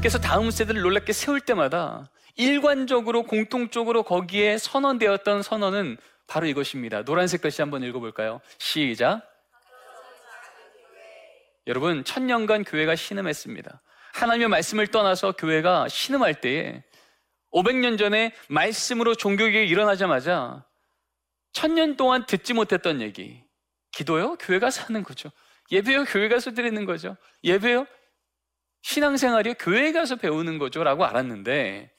하나님께서 다음 세대를 놀랍게 세울 때마다 일관적으로 공통적으로 거기에 선언되었던 선언은 바로 이것입니다. 노란색 글씨 한번 읽어볼까요? 시작. 여러분, 천년간 교회가 신음했습니다. 하나님의 말씀을 떠나서 교회가 신음할 때에 500년 전에 말씀으로 종교개혁이 일어나자마자 천년 동안 듣지 못했던 얘기. 기도요? 교회 가서 하는 거죠. 예배요? 교회 가서 드리는 거죠. 예배요? 신앙생활이요? 교회 가서 배우는 거죠. 라고 알았는데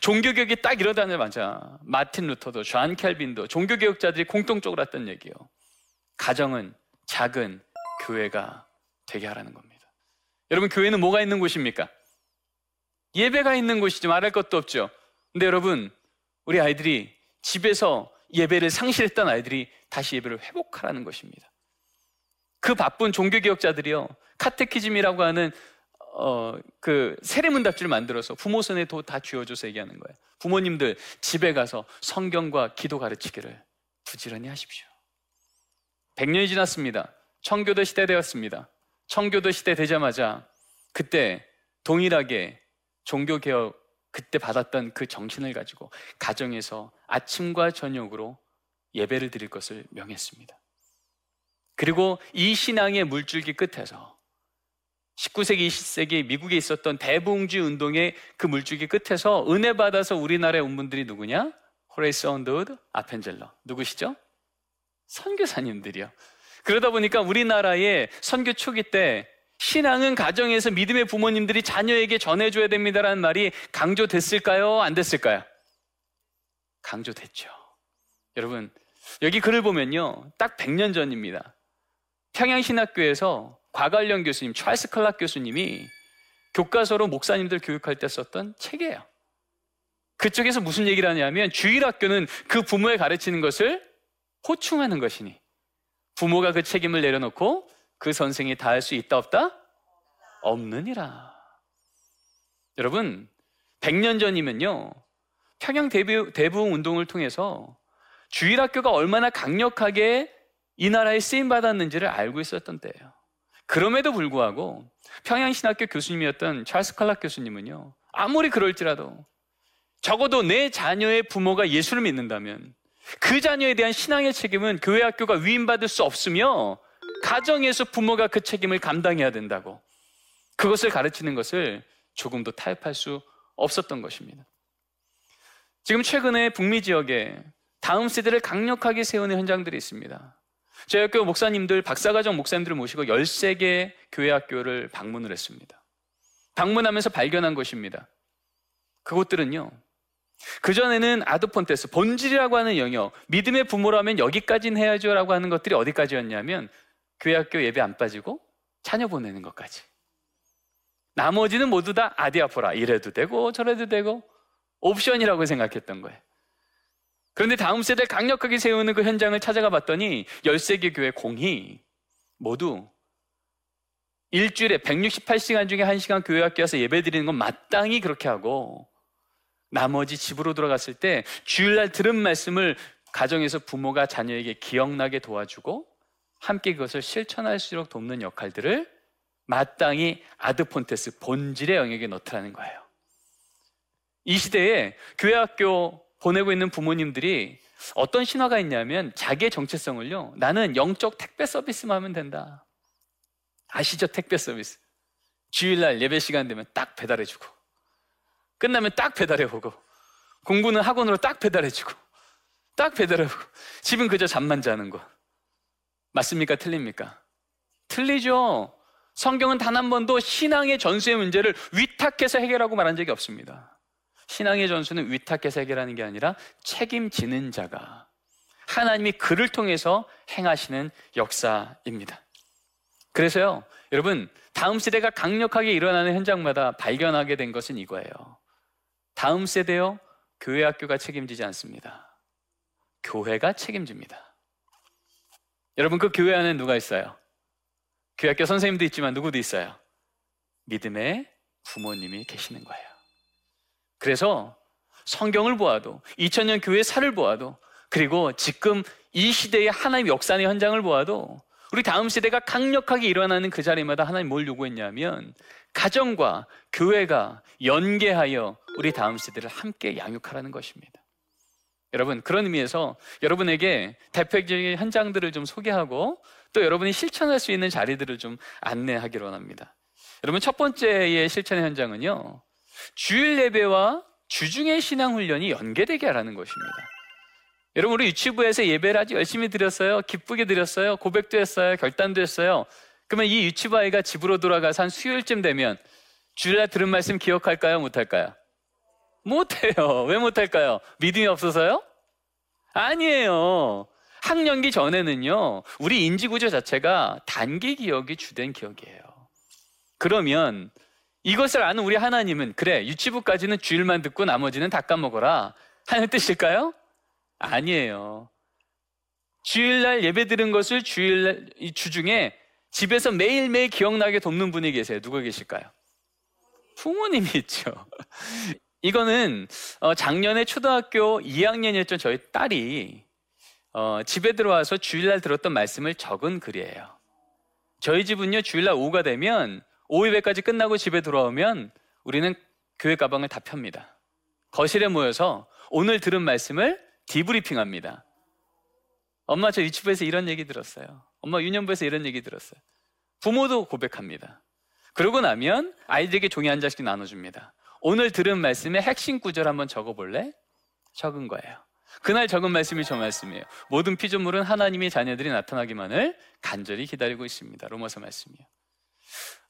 종교개혁이 딱 일어나자마자 마틴 루터도 존 칼빈도 종교개혁자들이 공통적으로 했던 얘기요. 가정은 작은 교회가 되게 하라는 겁니다. 여러분 교회는 뭐가 있는 곳입니까? 예배가 있는 곳이지 말할 것도 없죠. 근데 여러분 우리 아이들이 집에서 예배를 상실했던 아이들이 다시 예배를 회복하라는 것입니다. 그 바쁜 종교개혁자들이요 카테키즘이라고 하는 어, 그 세례문답지를 만들어서 부모 손에 도다 쥐어줘서 얘기하는 거예요. 부모님들 집에 가서 성경과 기도 가르치기를 부지런히 하십시오. 100년이 지났습니다. 청교도 시대 되었습니다. 청교도 시대 되자마자 그때 동일하게 종교개혁 그때 받았던 그 정신을 가지고 가정에서 아침과 저녁으로 예배를 드릴 것을 명했습니다. 그리고 이 신앙의 물줄기 끝에서 19세기, 20세기 미국에 있었던 대부흥 운동의 그 물줄기 끝에서 은혜 받아서 우리나라에 온 분들이 누구냐? 호레이스 언더우드, 아펜젤러. 누구시죠? 선교사님들이요. 그러다 보니까 우리나라의 선교 초기 때 신앙은 가정에서 믿음의 부모님들이 자녀에게 전해줘야 됩니다라는 말이 강조됐을까요? 안 됐을까요? 강조됐죠. 여러분, 여기 글을 보면요. 딱 100년 전입니다. 평양신학교에서 과관련 교수님, 찰스 클락 교수님이 교과서로 목사님들 교육할 때 썼던 책이에요. 그쪽에서 무슨 얘기를 하냐면 주일 학교는 그 부모에 가르치는 것을 호충하는 것이니 부모가 그 책임을 내려놓고 그 선생이 다 할 수 있다 없다? 없느니라. 여러분, 100년 전이면요. 평양 대부, 대부흥 운동을 통해서 주일 학교가 얼마나 강력하게 이 나라에 쓰임 받았는지를 알고 있었던 때예요. 그럼에도 불구하고 평양신학교 교수님이었던 찰스 칼락 교수님은요, 아무리 그럴지라도 적어도 내 자녀의 부모가 예수를 믿는다면 그 자녀에 대한 신앙의 책임은 교회 학교가 위임받을 수 없으며 가정에서 부모가 그 책임을 감당해야 된다고 그것을 가르치는 것을 조금도 타협할 수 없었던 것입니다. 지금 최근에 북미 지역에 다음 세대를 강력하게 세우는 현장들이 있습니다. 저희 학교 목사님들, 박사과정 목사님들을 모시고 13개 교회 학교를 방문을 했습니다. 방문하면서 발견한 것입니다. 그곳들은요, 그전에는 아드폰테스, 본질이라고 하는 영역, 믿음의 부모라면 여기까지는 해야죠 라고 하는 것들이 어디까지였냐면, 교회 학교 예배 안 빠지고 자녀 보내는 것까지. 나머지는 모두 다 아디아포라. 이래도 되고 저래도 되고 옵션이라고 생각했던 거예요. 그런데 다음 세대를 강력하게 세우는 그 현장을 찾아가 봤더니 13개 교회 공이 모두 일주일에 168시간 중에 1시간 교회 학교 와서 예배 드리는 건 마땅히 그렇게 하고 나머지 집으로 돌아갔을 때 주일날 들은 말씀을 가정에서 부모가 자녀에게 기억나게 도와주고 함께 그것을 실천할 수 있도록 돕는 역할들을 마땅히 아드폰테스 본질의 영역에 넣더라는 거예요. 이 시대에 교회 학교 보내고 있는 부모님들이 어떤 신화가 있냐면 자기의 정체성을요. 나는 영적 택배 서비스만 하면 된다. 아시죠? 택배 서비스. 주일날 예배 시간 되면 딱 배달해주고 끝나면 딱 배달해오고 공부는 학원으로 딱 배달해주고 딱 배달해오고 집은 그저 잠만 자는 거. 맞습니까? 틀립니까? 틀리죠. 성경은 단 한 번도 신앙의 전수의 문제를 위탁해서 해결하고 말한 적이 없습니다. 신앙의 전수는 위탁해서 해결하는 게 아니라 책임지는 자가 하나님이 그를 통해서 행하시는 역사입니다. 그래서요, 여러분, 다음 세대가 강력하게 일어나는 현장마다 발견하게 된 것은 이거예요. 다음 세대요, 교회 학교가 책임지지 않습니다. 교회가 책임집니다. 여러분, 그 교회 안에 누가 있어요? 교회 학교 선생님도 있지만 누구도 있어요? 믿음의 부모님이 계시는 거예요. 그래서 성경을 보아도 2000년 교회 살을 보아도 그리고 지금 이 시대의 하나님 역사의 현장을 보아도 우리 다음 세대가 강력하게 일어나는 그 자리마다 하나님 뭘 요구했냐면 가정과 교회가 연계하여 우리 다음 세대를 함께 양육하라는 것입니다. 여러분, 그런 의미에서 여러분에게 대표적인 현장들을 좀 소개하고 또 여러분이 실천할 수 있는 자리들을 좀 안내하기로 합니다. 여러분, 첫 번째의 실천의 현장은요, 주일 예배와 주중의 신앙 훈련이 연계되게 하라는 것입니다. 여러분, 우리 유치부에서 예배를 아주 열심히 드렸어요. 기쁘게 드렸어요. 고백도 했어요. 결단도 했어요. 그러면 이 유치부 아이가 집으로 돌아가서 한 수요일쯤 되면 주일날 들은 말씀 기억할까요? 못할까요? 못해요. 왜 못할까요? 믿음이 없어서요? 아니에요. 학년기 전에는요, 우리 인지구조 자체가 단기 기억이 주된 기억이에요. 그러면 이것을 아는 우리 하나님은, 그래, 유치부까지는 주일만 듣고 나머지는 다 까먹어라. 하는 뜻일까요? 아니에요. 주일날 예배 드린 것을 주일날, 주중에 집에서 매일매일 기억나게 돕는 분이 계세요. 누가 계실까요? 부모님이 있죠. 이거는 어, 작년에 초등학교 2학년이었던 저희 딸이 어, 집에 들어와서 주일날 들었던 말씀을 적은 글이에요. 저희 집은요 주일날 오후가 되면 오후 예배까지 끝나고 집에 돌아오면 우리는 교회 가방을 다 펴니다. 거실에 모여서 오늘 들은 말씀을 디브리핑합니다. 엄마 저 유치부에서 이런 얘기 들었어요. 엄마 유년부에서 이런 얘기 들었어요. 부모도 고백합니다. 그러고 나면 아이들에게 종이 한 장씩 나눠줍니다. 오늘 들은 말씀의 핵심 구절 한번 적어볼래? 적은 거예요. 그날 적은 말씀이 저 말씀이에요. 모든 피조물은 하나님의 자녀들이 나타나기만을 간절히 기다리고 있습니다. 로마서 말씀이에요.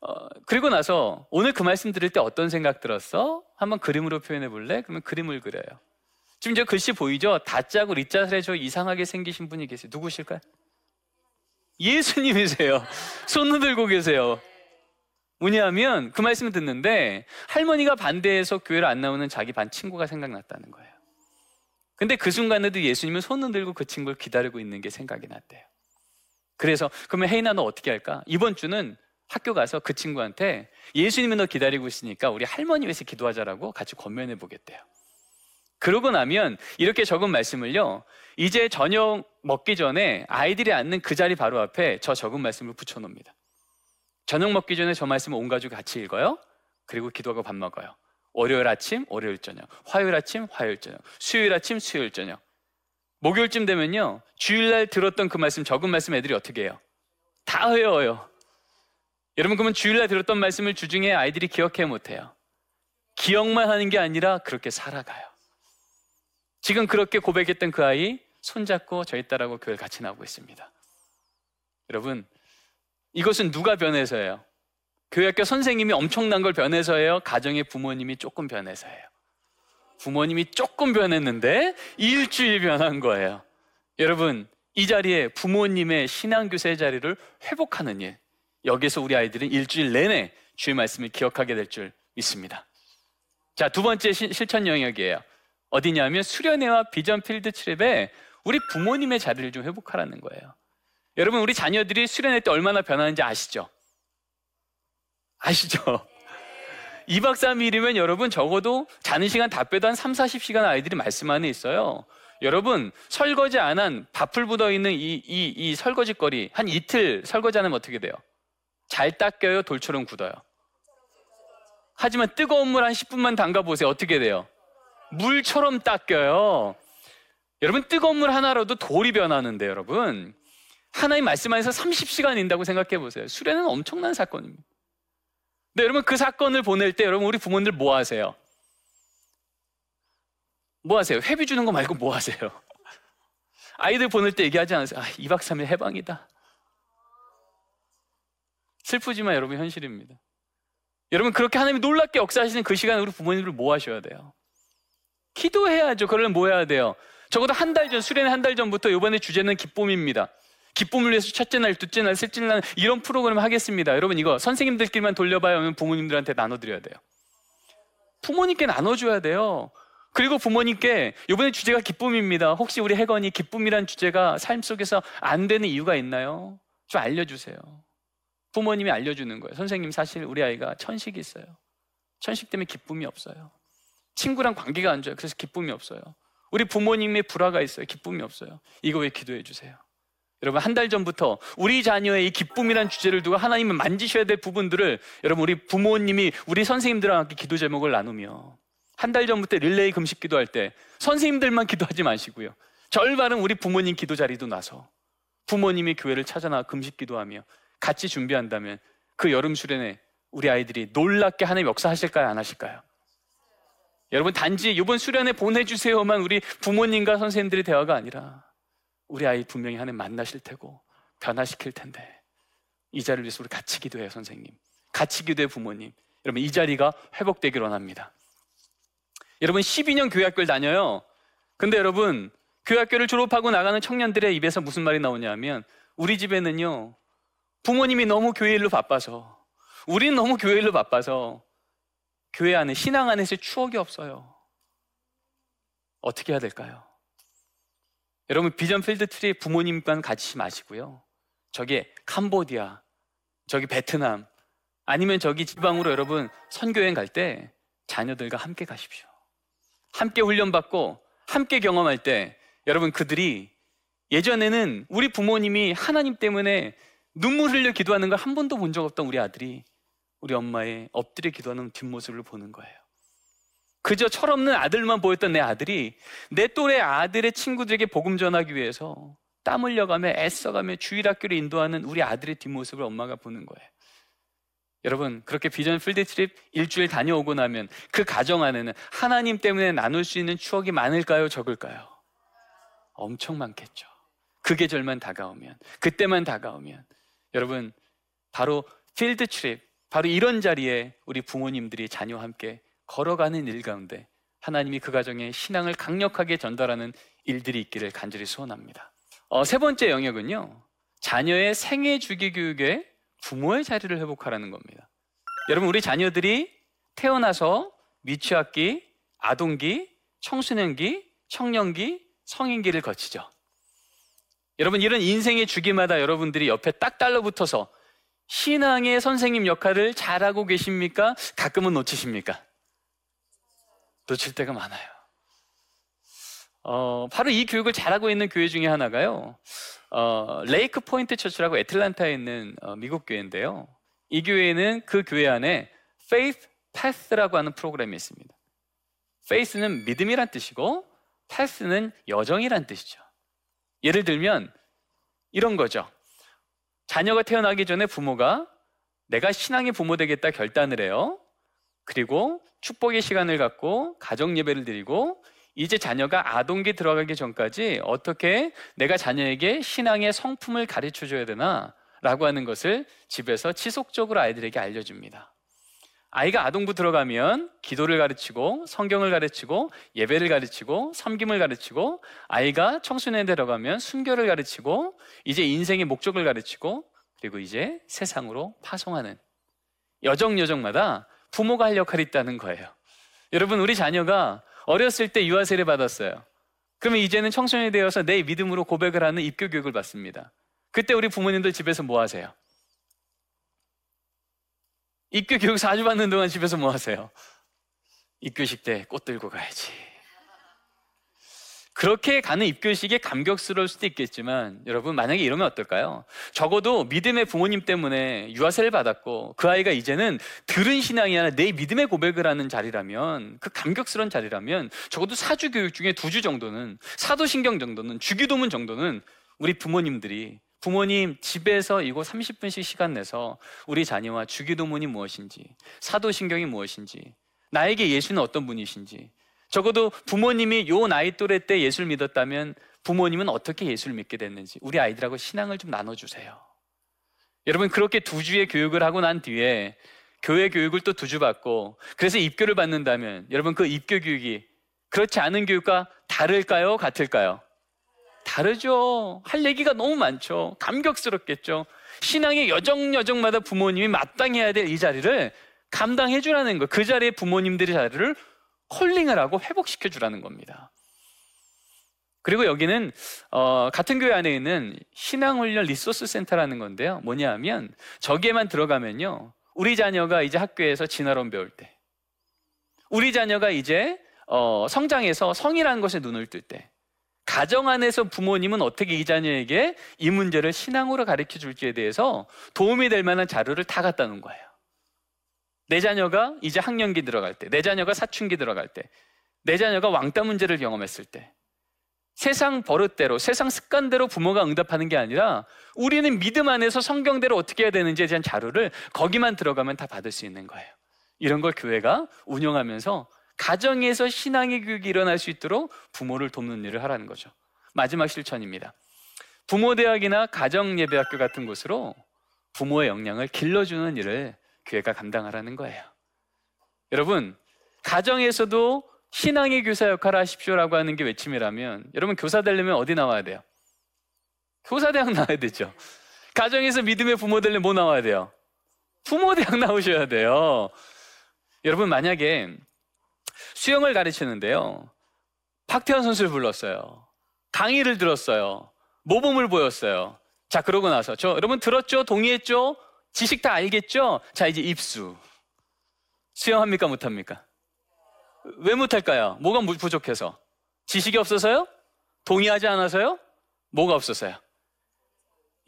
어, 그리고 나서 오늘 그 말씀 들을 때 어떤 생각 들었어? 한번 그림으로 표현해 볼래? 그러면 그림을 그려요. 지금 저 글씨 보이죠? 다짜고 리자스레 저 이상하게 생기신 분이 계세요. 누구실까요? 예수님이세요. 손 흔들고 계세요. 뭐냐면 그 말씀을 듣는데 할머니가 반대해서 교회를 안 나오는 자기 반 친구가 생각났다는 거예요. 근데 그 순간에도 예수님은 손을 들고 그 친구를 기다리고 있는 게 생각이 났대요. 그래서 그러면 혜인아 너 어떻게 할까? 이번 주는 학교 가서 그 친구한테 예수님이 너 기다리고 있으니까 우리 할머니 위해서 기도하자라고 같이 권면해 보겠대요. 그러고 나면 이렇게 적은 말씀을요. 이제 저녁 먹기 전에 아이들이 앉는 그 자리 바로 앞에 저 적은 말씀을 붙여 놓습니다. 저녁 먹기 전에 저 말씀을 온 가족 같이 읽어요. 그리고 기도하고 밥 먹어요. 월요일 아침, 월요일 저녁. 화요일 아침, 화요일 저녁. 수요일 아침, 수요일 저녁. 목요일쯤 되면요. 주일날 들었던 그 말씀, 적은 말씀 애들이 어떻게 해요? 다 외워요. 여러분, 그러면 주일날 들었던 말씀을 주중에 아이들이 기억해 못해요. 기억만 하는 게 아니라 그렇게 살아가요. 지금 그렇게 고백했던 그 아이 손잡고 저희 딸하고 교회를 같이 나오고 있습니다. 여러분, 이것은 누가 변해서예요? 교회학교 선생님이 엄청난 걸 변해서예요? 가정의 부모님이 조금 변해서예요? 부모님이 조금 변했는데 일주일 변한 거예요. 여러분, 이 자리에 부모님의 신앙교세 자리를 회복하는 일. 여기서 우리 아이들은 일주일 내내 주의 말씀을 기억하게 될 줄 믿습니다. 자, 두 번째 시, 실천 영역이에요. 어디냐면 수련회와 비전 필드 트립에 우리 부모님의 자리를 좀 회복하라는 거예요. 여러분 우리 자녀들이 수련회 때 얼마나 변하는지 아시죠? 아시죠? 2박 3일이면 여러분 적어도 자는 시간 다 빼도 한 3, 40시간 아이들이 말씀 안에 있어요. 여러분 설거지 안 한 밥풀 묻어 있는 이, 이, 이 설거지 거리 한 이틀 설거지 안 하면 어떻게 돼요? 잘 닦여요? 돌처럼 굳어요? 하지만 뜨거운 물 한 10분만 담가 보세요. 어떻게 돼요? 물처럼 닦여요. 여러분 뜨거운 물 하나로도 돌이 변하는데 여러분 하나님 말씀 안에서 30시간 인다고 생각해 보세요. 수련은 엄청난 사건입니다. 근데 여러분 그 사건을 보낼 때 여러분 우리 부모님들 뭐 하세요? 뭐 하세요? 회비 주는 거 말고 뭐 하세요? 아이들 보낼 때 얘기하지 않으세요? 아, 2박 3일 해방이다. 슬프지만 여러분 현실입니다. 여러분 그렇게 하나님이 놀랍게 역사하시는 그 시간에 우리 부모님들 뭐 하셔야 돼요? 기도해야죠. 그러면 뭐 해야 돼요? 적어도 한 달 전, 수련회 한 달 전부터 이번에 주제는 기쁨입니다. 기쁨을 위해서 첫째 날, 둘째 날, 셋째 날 이런 프로그램 하겠습니다. 여러분 이거 선생님들끼리만 돌려봐야 하면 부모님들한테 나눠드려야 돼요. 부모님께 나눠줘야 돼요. 그리고 부모님께 이번에 주제가 기쁨입니다. 혹시 우리 혜건이 기쁨이란 주제가 삶 속에서 안 되는 이유가 있나요? 좀 알려주세요. 부모님이 알려주는 거예요. 선생님 사실 우리 아이가 천식이 있어요. 천식 때문에 기쁨이 없어요. 친구랑 관계가 안 좋아요. 그래서 기쁨이 없어요. 우리 부모님의 불화가 있어요. 기쁨이 없어요. 이거 왜 기도해 주세요? 여러분 한 달 전부터 우리 자녀의 이 기쁨이란 주제를 두고 하나님은 만지셔야 될 부분들을 여러분 우리 부모님이 우리 선생님들과 함께 기도 제목을 나누며 한 달 전부터 릴레이 금식 기도할 때 선생님들만 기도하지 마시고요. 절반은 우리 부모님 기도 자리도 나서 부모님이 교회를 찾아나 금식 기도하며 같이 준비한다면 그 여름 수련회 우리 아이들이 놀랍게 하나님 역사하실까요? 안 하실까요? 여러분 단지 이번 수련회 보내주세요만 우리 부모님과 선생님들의 대화가 아니라 우리 아이 분명히 하나님 만나실 테고 변화시킬 텐데 이 자리를 위해서 우리 같이 기도해요 선생님 같이 기도해 부모님 여러분 이 자리가 회복되기를 원합니다 여러분 12년 교회학교를 다녀요 근데 여러분 교회학교를 졸업하고 나가는 청년들의 입에서 무슨 말이 나오냐면 우리 집에는요 부모님이 너무 교회 일로 바빠서 우리는 너무 교회 일로 바빠서 교회 안에 신앙 안에서의 추억이 없어요. 어떻게 해야 될까요? 여러분 비전 필드 트립 부모님과 같이 마시고요. 저기 캄보디아, 저기 베트남, 아니면 저기 지방으로 여러분 선교여행 갈 때 자녀들과 함께 가십시오. 함께 훈련받고 함께 경험할 때 여러분 그들이 예전에는 우리 부모님이 하나님 때문에 눈물 흘려 기도하는 걸 한 번도 본 적 없던 우리 아들이 우리 엄마의 엎드려 기도하는 뒷모습을 보는 거예요. 그저 철없는 아들만 보였던 내 아들이 내 또래 아들의 친구들에게 복음 전하기 위해서 땀 흘려가며 애써가며 주일학교를 인도하는 우리 아들의 뒷모습을 엄마가 보는 거예요. 여러분 그렇게 비전 필드 트립 일주일 다녀오고 나면 그 가정 안에는 하나님 때문에 나눌 수 있는 추억이 많을까요 적을까요? 엄청 많겠죠. 그 계절만 다가오면 그때만 다가오면 여러분 바로 필드 트립 바로 이런 자리에 우리 부모님들이 자녀와 함께 걸어가는 일 가운데 하나님이 그 가정에 신앙을 강력하게 전달하는 일들이 있기를 간절히 소원합니다. 어, 세 번째 영역은요, 자녀의 생애 주기 교육에 부모의 자리를 회복하라는 겁니다. 여러분, 우리 자녀들이 태어나서 미취학기, 아동기, 청소년기, 청년기, 성인기를 거치죠. 여러분, 이런 인생의 주기마다 여러분들이 옆에 딱 달라붙어서 신앙의 선생님 역할을 잘하고 계십니까? 가끔은 놓치십니까? 놓칠 때가 많아요. 어, 바로 이 교육을 잘하고 있는 교회 중에 하나가요. 어, 레이크 포인트 처치라고 애틀란타에 있는 어, 미국 교회인데요. 이 교회는 그 교회 안에 Faith Path라고 하는 프로그램이 있습니다. Faith는 믿음이란 뜻이고 Path는 여정이란 뜻이죠. 예를 들면 이런 거죠. 자녀가 태어나기 전에 부모가 내가 신앙의 부모 되겠다 결단을 해요. 그리고 축복의 시간을 갖고 가정 예배를 드리고 이제 자녀가 아동기 들어가기 전까지 어떻게 내가 자녀에게 신앙의 성품을 가르쳐 줘야 되나 라고 하는 것을 집에서 지속적으로 아이들에게 알려줍니다. 아이가 아동부 들어가면 기도를 가르치고 성경을 가르치고 예배를 가르치고 섬김을 가르치고 아이가 청소년에 들어가면 순교를 가르치고 이제 인생의 목적을 가르치고 그리고 이제 세상으로 파송하는 여정 여정마다 부모가 할 역할이 있다는 거예요. 여러분 우리 자녀가 어렸을 때 유아 세례 받았어요. 그러면 이제는 청소년이 되어서 내 믿음으로 고백을 하는 입교 교육을 받습니다. 그때 우리 부모님들 집에서 뭐 하세요? 입교 교육 4주 받는 동안 집에서 뭐 하세요? 입교식 때 꽃 들고 가야지. 그렇게 가는 입교식에 감격스러울 수도 있겠지만 여러분 만약에 이러면 어떨까요? 적어도 믿음의 부모님 때문에 유아세를 받았고 그 아이가 이제는 들은 신앙이 아니라 내 믿음의 고백을 하는 자리라면 그 감격스러운 자리라면 적어도 사주 교육 중에 두 주 정도는 사도신경 정도는 주기도문 정도는 우리 부모님들이 부모님 집에서 이거 30분씩 시간 내서 우리 자녀와 주기도문이 무엇인지, 사도신경이 무엇인지, 나에게 예수는 어떤 분이신지, 적어도 부모님이 요 나이 또래 때 예수를 믿었다면 부모님은 어떻게 예수를 믿게 됐는지 우리 아이들하고 신앙을 좀 나눠주세요. 여러분 그렇게 두 주의 교육을 하고 난 뒤에 교회 교육을 또 두 주 받고 그래서 입교를 받는다면 여러분 그 입교 교육이 그렇지 않은 교육과 다를까요? 같을까요? 다르죠. 할 얘기가 너무 많죠. 감격스럽겠죠. 신앙의 여정 여정마다 부모님이 마땅히 해야 될 이 자리를 감당해 주라는 거. 그 자리에 부모님들의 자리를 콜링을 하고 회복시켜 주라는 겁니다. 그리고 여기는 어, 같은 교회 안에 있는 신앙훈련 리소스 센터라는 건데요. 뭐냐 하면 저기에만 들어가면요. 우리 자녀가 이제 학교에서 진화론 배울 때 우리 자녀가 이제 어, 성장해서 성이라는 것에 눈을 뜰 때 가정 안에서 부모님은 어떻게 이 자녀에게 이 문제를 신앙으로 가르쳐 줄지에 대해서 도움이 될 만한 자료를 다 갖다 놓은 거예요. 내 자녀가 이제 학년기 들어갈 때, 내 자녀가 사춘기 들어갈 때, 내 자녀가 왕따 문제를 경험했을 때, 세상 버릇대로, 세상 습관대로 부모가 응답하는 게 아니라 우리는 믿음 안에서 성경대로 어떻게 해야 되는지에 대한 자료를 거기만 들어가면 다 받을 수 있는 거예요. 이런 걸 교회가 운영하면서 가정에서 신앙의 교육이 일어날 수 있도록 부모를 돕는 일을 하라는 거죠. 마지막 실천입니다. 부모 대학이나 가정 예배학교 같은 곳으로 부모의 역량을 길러주는 일을 교회가 감당하라는 거예요. 여러분, 가정에서도 신앙의 교사 역할을 하십시오라고 하는 게 외침이라면 여러분 교사 되려면 어디 나와야 돼요? 교사대학 나와야 되죠. 가정에서 믿음의 부모 되려면 뭐 나와야 돼요? 부모대학 나오셔야 돼요. 여러분 만약에 수영을 가르치는데요. 박태환 선수를 불렀어요. 강의를 들었어요. 모범을 보였어요. 자, 그러고 나서 저 여러분 들었죠? 동의했죠? 지식 다 알겠죠? 자, 이제 입수. 수영합니까? 못합니까? 왜 못할까요? 뭐가 부족해서? 지식이 없어서요? 동의하지 않아서요? 뭐가 없어서요?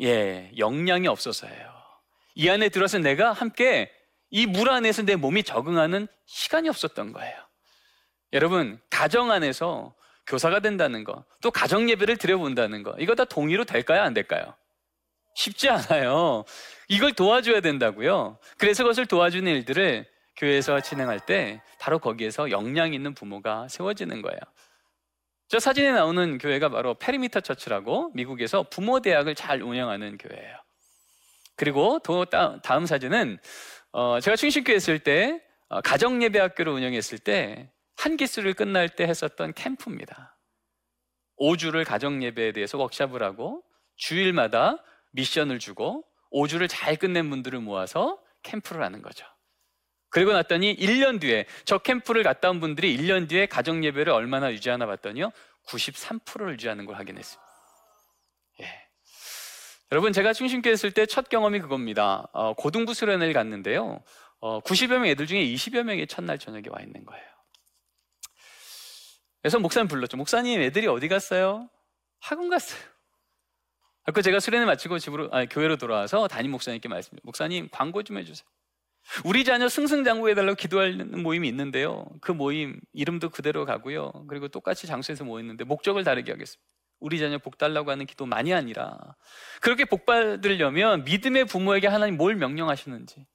예, 역량이 없어서예요. 이 안에 들어서 내가 함께 이 물 안에서 내 몸이 적응하는 시간이 없었던 거예요. 여러분, 가정 안에서 교사가 된다는 거, 또 가정 예배를 드려본다는 거, 이거 다 동의로 될까요? 안 될까요? 쉽지 않아요. 이걸 도와줘야 된다고요. 그래서 그것을 도와주는 일들을 교회에서 진행할 때 바로 거기에서 역량 있는 부모가 세워지는 거예요. 저 사진에 나오는 교회가 바로 Perimeter Church라고 미국에서 부모 대학을 잘 운영하는 교회예요. 그리고 또 다음 사진은 어 제가 충신교회 있을 때 어, 가정 예배학교를 운영했을 때 한 기수를 끝날 때 했었던 캠프입니다. 5주를 가정 예배에 대해서 워크샵을 하고 주일마다 미션을 주고 5주를 잘 끝낸 분들을 모아서 캠프를 하는 거죠. 그리고 났더니 1년 뒤에 저 캠프를 갔다 온 분들이 1년 뒤에 가정 예배를 얼마나 유지하나 봤더니요. 93%를 유지하는 걸 확인했어요. 예. 여러분 제가 충신교회 있을 때 첫 경험이 그겁니다. 어, 고등부 수련회를 갔는데요. 어, 90여 명 애들 중에 20여 명이 첫날 저녁에 와 있는 거예요. 그래서 목사님 불렀죠. 목사님 애들이 어디 갔어요? 학원 갔어요. 그 제가 수련회 마치고 집으로 아니, 교회로 돌아와서 담임 목사님께 말씀드려요. 목사님 광고 좀 해주세요. 우리 자녀 승승장구해달라고 기도하는 모임이 있는데요. 그 모임 이름도 그대로 가고요. 그리고 똑같이 장소에서 모였는데 목적을 다르게 하겠습니다. 우리 자녀 복 달라고 하는 기도만이 아니라 그렇게 복 받으려면 믿음의 부모에게 하나님 뭘 명령하시는지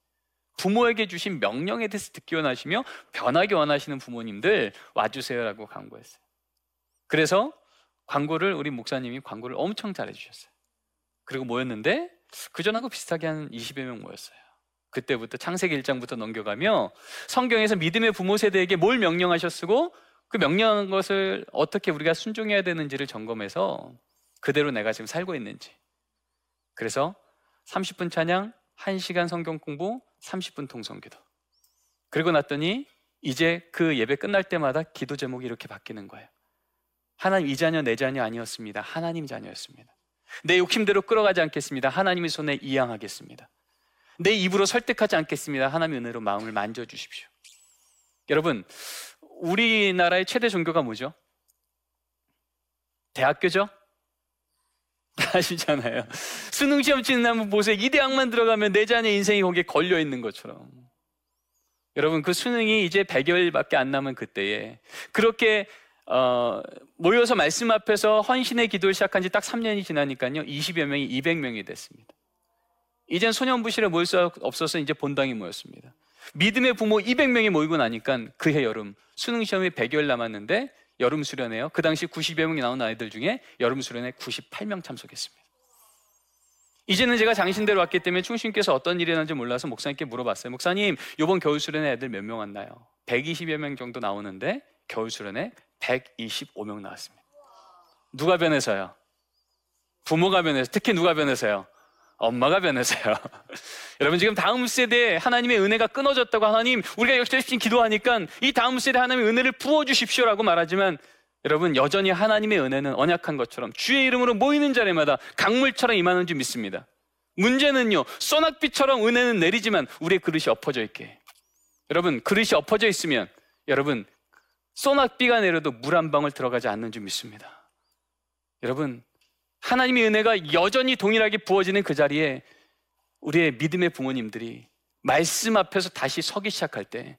부모에게 주신 명령에 대해서 듣기 원하시며 변하기 원하시는 부모님들 와주세요라고 광고했어요. 그래서 광고를 우리 목사님이 광고를 엄청 잘해주셨어요. 그리고 모였는데 그전하고 비슷하게 한 20여 명 모였어요. 그때부터 창세기 1장부터 넘겨가며 성경에서 믿음의 부모 세대에게 뭘 명령하셨고 그 명령한 것을 어떻게 우리가 순종해야 되는지를 점검해서 그대로 내가 지금 살고 있는지. 그래서 30분 찬양, 1시간 성경 공부, 30분 통성기도. 그리고 났더니 이제 그 예배 끝날 때마다 기도 제목이 이렇게 바뀌는 거예요. 하나님 이 자녀 내 자녀 아니었습니다. 하나님 자녀였습니다. 내 욕심대로 끌어가지 않겠습니다. 하나님의 손에 이양하겠습니다. 내 입으로 설득하지 않겠습니다. 하나님의 은혜로 마음을 만져 주십시오. 여러분, 우리나라의 최대 종교가 뭐죠? 대학교죠? 아시잖아요. 수능 시험 치는 한번 보세요. 이 대학만 들어가면 내 자녀 인생이 거기에 걸려 있는 것처럼. 여러분 그 수능이 이제 100여일밖에 안 남은 그때에 그렇게 어, 모여서 말씀 앞에서 헌신의 기도를 시작한 지 딱 3년이 지나니까요. 20여 명이 200명이 됐습니다. 이젠 소년부실에 모일 수 없어서 이제 본당이 모였습니다. 믿음의 부모 200명이 모이고 나니까 그해 여름 수능 시험이 100여일 남았는데 여름 수련회요. 그 당시 90여 명이 나온 아이들 중에 여름 수련회 98명 참석했습니다. 이제는 제가 장신대로 왔기 때문에 충신께서 어떤 일이 일어는지 몰라서 목사님께 물어봤어요. 목사님, 이번 겨울 수련회 애들 몇 명 왔나요? 120여 명 정도 나오는데 겨울 수련회 125명 나왔습니다. 누가 변해서요? 부모가 변해서, 특히 누가 변해서요? 엄마가 변해서요. 여러분 지금 다음 세대에 하나님의 은혜가 끊어졌다고 하나님 우리가 열심히 기도하니까 이 다음 세대 하나님의 은혜를 부어 주십시오라고 말하지만 여러분 여전히 하나님의 은혜는 언약한 것처럼 주의 이름으로 모이는 자리마다 강물처럼 임하는 줄 믿습니다. 문제는요 소낙비처럼 은혜는 내리지만 우리의 그릇이 엎어져 있게 여러분 그릇이 엎어져 있으면 여러분 소낙비가 내려도 물 한 방울 들어가지 않는 줄 믿습니다. 여러분, 하나님의 은혜가 여전히 동일하게 부어지는 그 자리에 우리의 믿음의 부모님들이 말씀 앞에서 다시 서기 시작할 때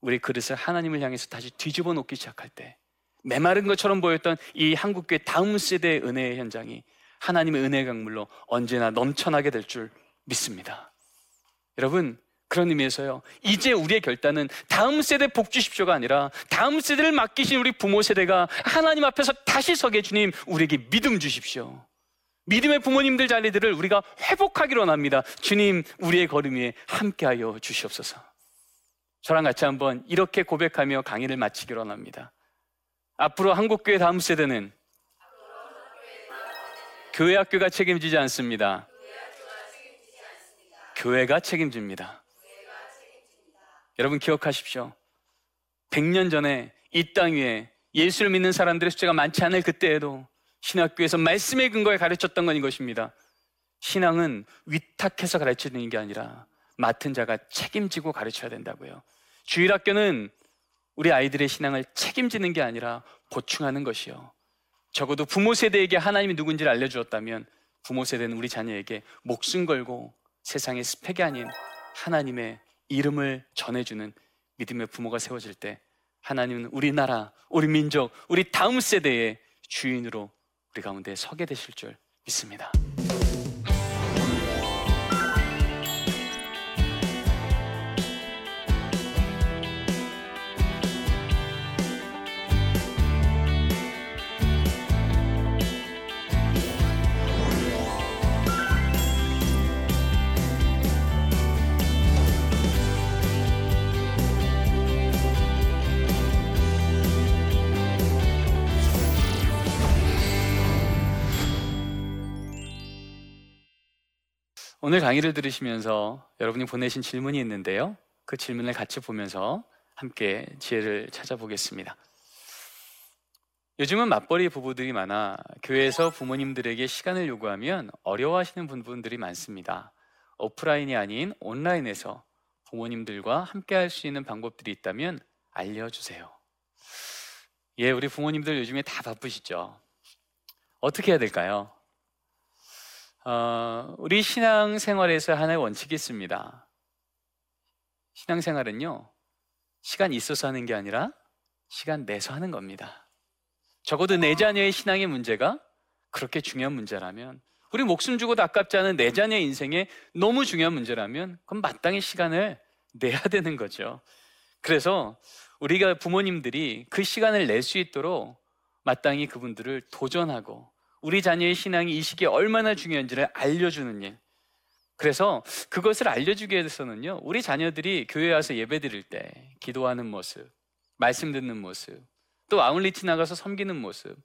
우리 그릇을 하나님을 향해서 다시 뒤집어 놓기 시작할 때 메마른 것처럼 보였던 이 한국교회 다음 세대의 은혜의 현장이 하나님의 은혜의 강물로 언제나 넘쳐나게 될 줄 믿습니다. 여러분, 그런 의미에서요. 이제 우리의 결단은 다음 세대 복 주십시오가 아니라 다음 세대를 맡기신 우리 부모 세대가 하나님 앞에서 다시 서게 주님 우리에게 믿음 주십시오. 믿음의 부모님들 자리들을 우리가 회복하기로 합니다. 주님 우리의 걸음 위에 함께하여 주시옵소서. 저랑 같이 한번 이렇게 고백하며 강의를 마치기로 합니다. 앞으로 한국교회 다음 세대는 교회 학교가 책임지지 않습니다. 교회가 책임집니다. 여러분 기억하십시오. 100년 전에 이 땅 위에 예수를 믿는 사람들의 숫자가 많지 않을 그때에도 신학교에서 말씀의 근거에 가르쳤던 건 이것입니다. 신앙은 위탁해서 가르치는 게 아니라 맡은 자가 책임지고 가르쳐야 된다고요. 주일학교는 우리 아이들의 신앙을 책임지는 게 아니라 보충하는 것이요. 적어도 부모 세대에게 하나님이 누군지를 알려주었다면 부모 세대는 우리 자녀에게 목숨 걸고 세상의 스펙이 아닌 하나님의 이름을 전해주는 믿음의 부모가 세워질 때 하나님은 우리나라, 우리 민족, 우리 다음 세대의 주인으로 우리 가운데 서게 되실 줄 믿습니다. 오늘 강의를 들으시면서 여러분이 보내신 질문이 있는데요. 그 질문을 같이 보면서 함께 지혜를 찾아보겠습니다. 요즘은 맞벌이 부부들이 많아 교회에서 부모님들에게 시간을 요구하면 어려워하시는 분들이 많습니다. 오프라인이 아닌 온라인에서 부모님들과 함께 할 수 있는 방법들이 있다면 알려주세요. 예, 우리 부모님들 요즘에 다 바쁘시죠? 어떻게 해야 될까요? 어, 우리 신앙생활에서 하나의 원칙이 있습니다. 신앙생활은요, 시간 있어서 하는 게 아니라 시간 내서 하는 겁니다. 적어도 내 자녀의 신앙의 문제가 그렇게 중요한 문제라면, 우리 목숨 주고도 아깝지 않은 내 자녀의 인생에 너무 중요한 문제라면, 그럼 마땅히 시간을 내야 되는 거죠. 그래서 우리가 부모님들이 그 시간을 낼 수 있도록 마땅히 그분들을 도전하고 우리 자녀의 신앙이 이 시기에 얼마나 중요한지를 알려주는 일. 그래서 그것을 알려주기 위해서는요, 우리 자녀들이 교회 와서 예배 드릴 때 기도하는 모습, 말씀 듣는 모습, 또 아울리티 나가서 섬기는 모습,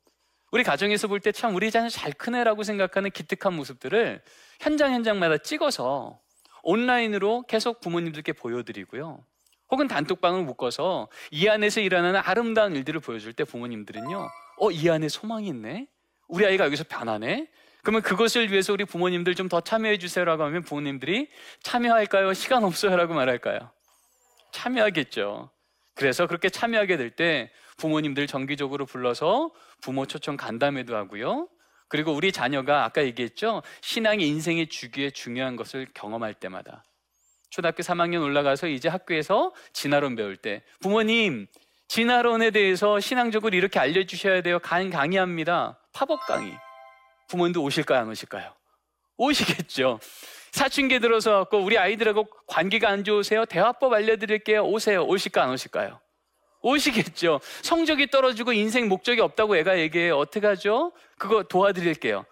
우리 가정에서 볼 때 참 우리 자녀 잘 크네라고 생각하는 기특한 모습들을 현장 현장마다 찍어서 온라인으로 계속 부모님들께 보여드리고요. 혹은 단톡방을 묶어서 이 안에서 일어나는 아름다운 일들을 보여줄 때 부모님들은요, 어, 이 안에 소망이 있네? 우리 아이가 여기서 변하네? 그러면 그것을 위해서 우리 부모님들 좀 더 참여해 주세요라고 하면 부모님들이 참여할까요? 시간 없어요라고 말할까요? 참여하겠죠. 그래서 그렇게 참여하게 될 때 부모님들 정기적으로 불러서 부모 초청 간담회도 하고요. 그리고 우리 자녀가 아까 얘기했죠. 신앙이 인생의 주기에 중요한 것을 경험할 때마다 초등학교 3학년 올라가서 이제 학교에서 진화론 배울 때 부모님 진화론에 대해서 신앙적으로 이렇게 알려주셔야 돼요. 간 강의합니다. 팝업 강의. 부모님도 오실까요? 안 오실까요? 오시겠죠. 사춘기 들어서 갖고 우리 아이들하고 관계가 안 좋으세요? 대화법 알려드릴게요. 오세요. 오실까? 안 오실까요? 오시겠죠. 성적이 떨어지고 인생 목적이 없다고 애가 얘기해요. 어떻게 하죠? 그거 도와드릴게요.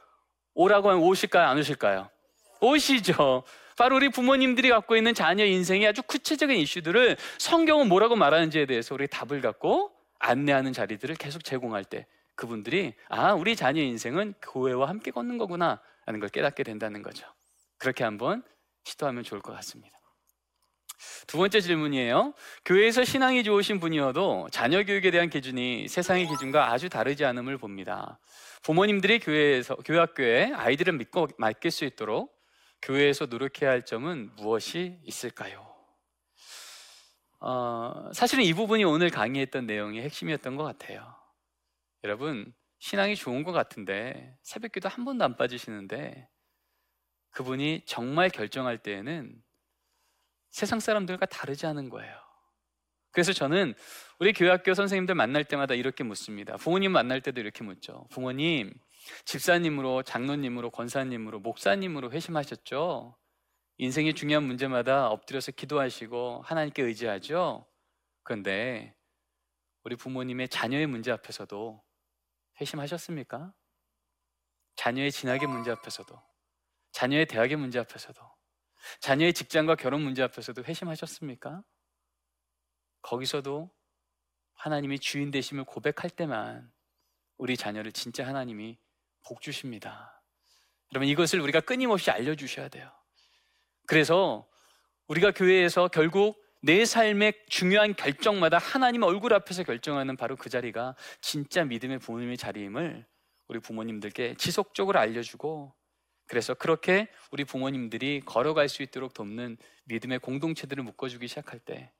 오라고 하면 오실까요? 안 오실까요? 오시죠. 바로 우리 부모님들이 갖고 있는 자녀 인생의 아주 구체적인 이슈들을 성경은 뭐라고 말하는지에 대해서 우리 답을 갖고 안내하는 자리들을 계속 제공할 때 그분들이 아 우리 자녀 인생은 교회와 함께 걷는 거구나 라는 걸 깨닫게 된다는 거죠. 그렇게 한번 시도하면 좋을 것 같습니다. 두 번째 질문이에요. 교회에서 신앙이 좋으신 분이어도 자녀 교육에 대한 기준이 세상의 기준과 아주 다르지 않음을 봅니다. 부모님들이 교회에서 교회 학교에 아이들을 믿고 맡길 수 있도록 교회에서 노력해야 할 점은 무엇이 있을까요? 어, 사실은 이 부분이 오늘 강의했던 내용의 핵심이었던 것 같아요. 여러분, 신앙이 좋은 것 같은데 새벽기도 한 번도 안 빠지시는데 그분이 정말 결정할 때에는 세상 사람들과 다르지 않은 거예요. 그래서 저는 우리 교회학교 선생님들 만날 때마다 이렇게 묻습니다. 부모님 만날 때도 이렇게 묻죠. 부모님, 집사님으로, 장로님으로, 권사님으로, 목사님으로 회심하셨죠? 인생의 중요한 문제마다 엎드려서 기도하시고 하나님께 의지하죠? 그런데 우리 부모님의 자녀의 문제 앞에서도 회심하셨습니까? 자녀의 진학의 문제 앞에서도, 자녀의 대학의 문제 앞에서도, 자녀의 직장과 결혼 문제 앞에서도 회심하셨습니까? 거기서도 하나님이 주인 되심을 고백할 때만 우리 자녀를 진짜 하나님이 복 주십니다. 여러분 이것을 우리가 끊임없이 알려 주셔야 돼요. 그래서 우리가 교회에서 결국 내 삶의 중요한 결정마다 하나님 얼굴 앞에서 결정하는 바로 그 자리가 진짜 믿음의 부모님의 자리임을 우리 부모님들께 지속적으로 알려주고 그래서 그렇게 우리 부모님들이 걸어갈 수 있도록 돕는 믿음의 공동체들을 묶어주기 시작할 때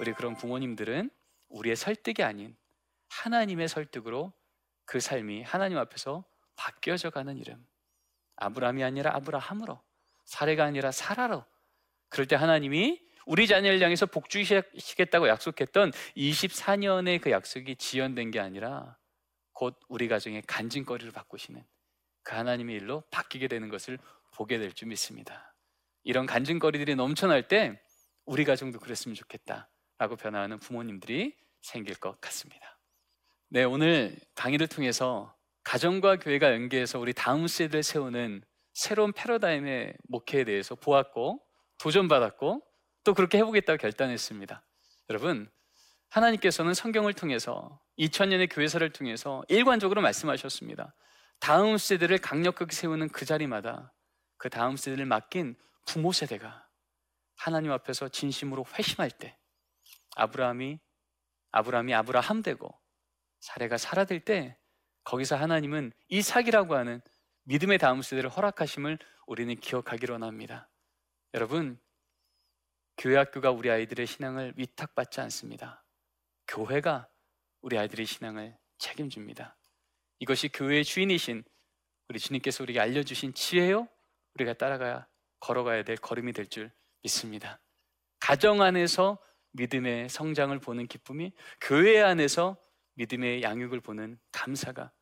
우리 그런 부모님들은 우리의 설득이 아닌 하나님의 설득으로 그 삶이 하나님 앞에서 바뀌어져 가는 이름. 아브라함이 아니라 아브라함으로, 사례가 아니라 사라로. 그럴 때 하나님이 우리 자녀를 향해서 복주시겠다고 약속했던 24년의 그 약속이 지연된 게 아니라 곧 우리 가정의 간증거리를 바꾸시는 그 하나님의 일로 바뀌게 되는 것을 보게 될 줄 믿습니다. 이런 간증거리들이 넘쳐날 때 우리 가정도 그랬으면 좋겠다. 라고 변화하는 부모님들이 생길 것 같습니다. 네, 오늘 강의를 통해서 가정과 교회가 연계해서 우리 다음 세대를 세우는 새로운 패러다임의 목회에 대해서 보았고 도전받았고 또 그렇게 해보겠다고 결단했습니다. 여러분, 하나님께서는 성경을 통해서 2000년의 교회사를 통해서 일관적으로 말씀하셨습니다. 다음 세대를 강력하게 세우는 그 자리마다 그 다음 세대를 맡긴 부모 세대가 하나님 앞에서 진심으로 회심할 때 아브라함이 아브라함이 아브라함 되고 사례가 될때 거기서 하나님은 이삭이라고 하는 믿음의 다음 세대를 허락하심을 우리는 기억하기로 합니다. 여러분, 교회 학교가 우리 아이들의 신앙을 위탁받지 않습니다. 교회가 우리 아이들의 신앙을 책임집니다. 이것이 교회의 주인이신 우리 주님께서 우리에게 알려주신 지혜요. 우리가 따라가야 걸어가야 될 걸음이 될 줄 믿습니다. 가정 안에서 믿음의 성장을 보는 기쁨이 교회 안에서 믿음의 양육을 보는 감사가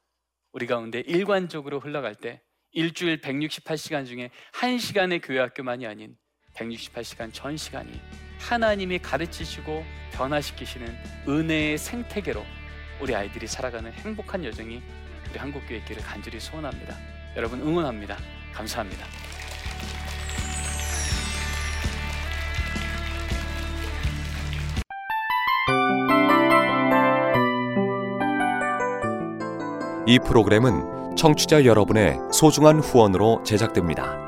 우리 가운데 일관적으로 흘러갈 때 일주일 168시간 중에 1시간의 교회 학교만이 아닌 168시간 전 시간이 하나님이 가르치시고 변화시키시는 은혜의 생태계로 우리 아이들이 살아가는 행복한 여정이 우리 한국교회 있기를 간절히 소원합니다. 여러분 응원합니다. 감사합니다. 이 프로그램은 청취자 여러분의 소중한 후원으로 제작됩니다.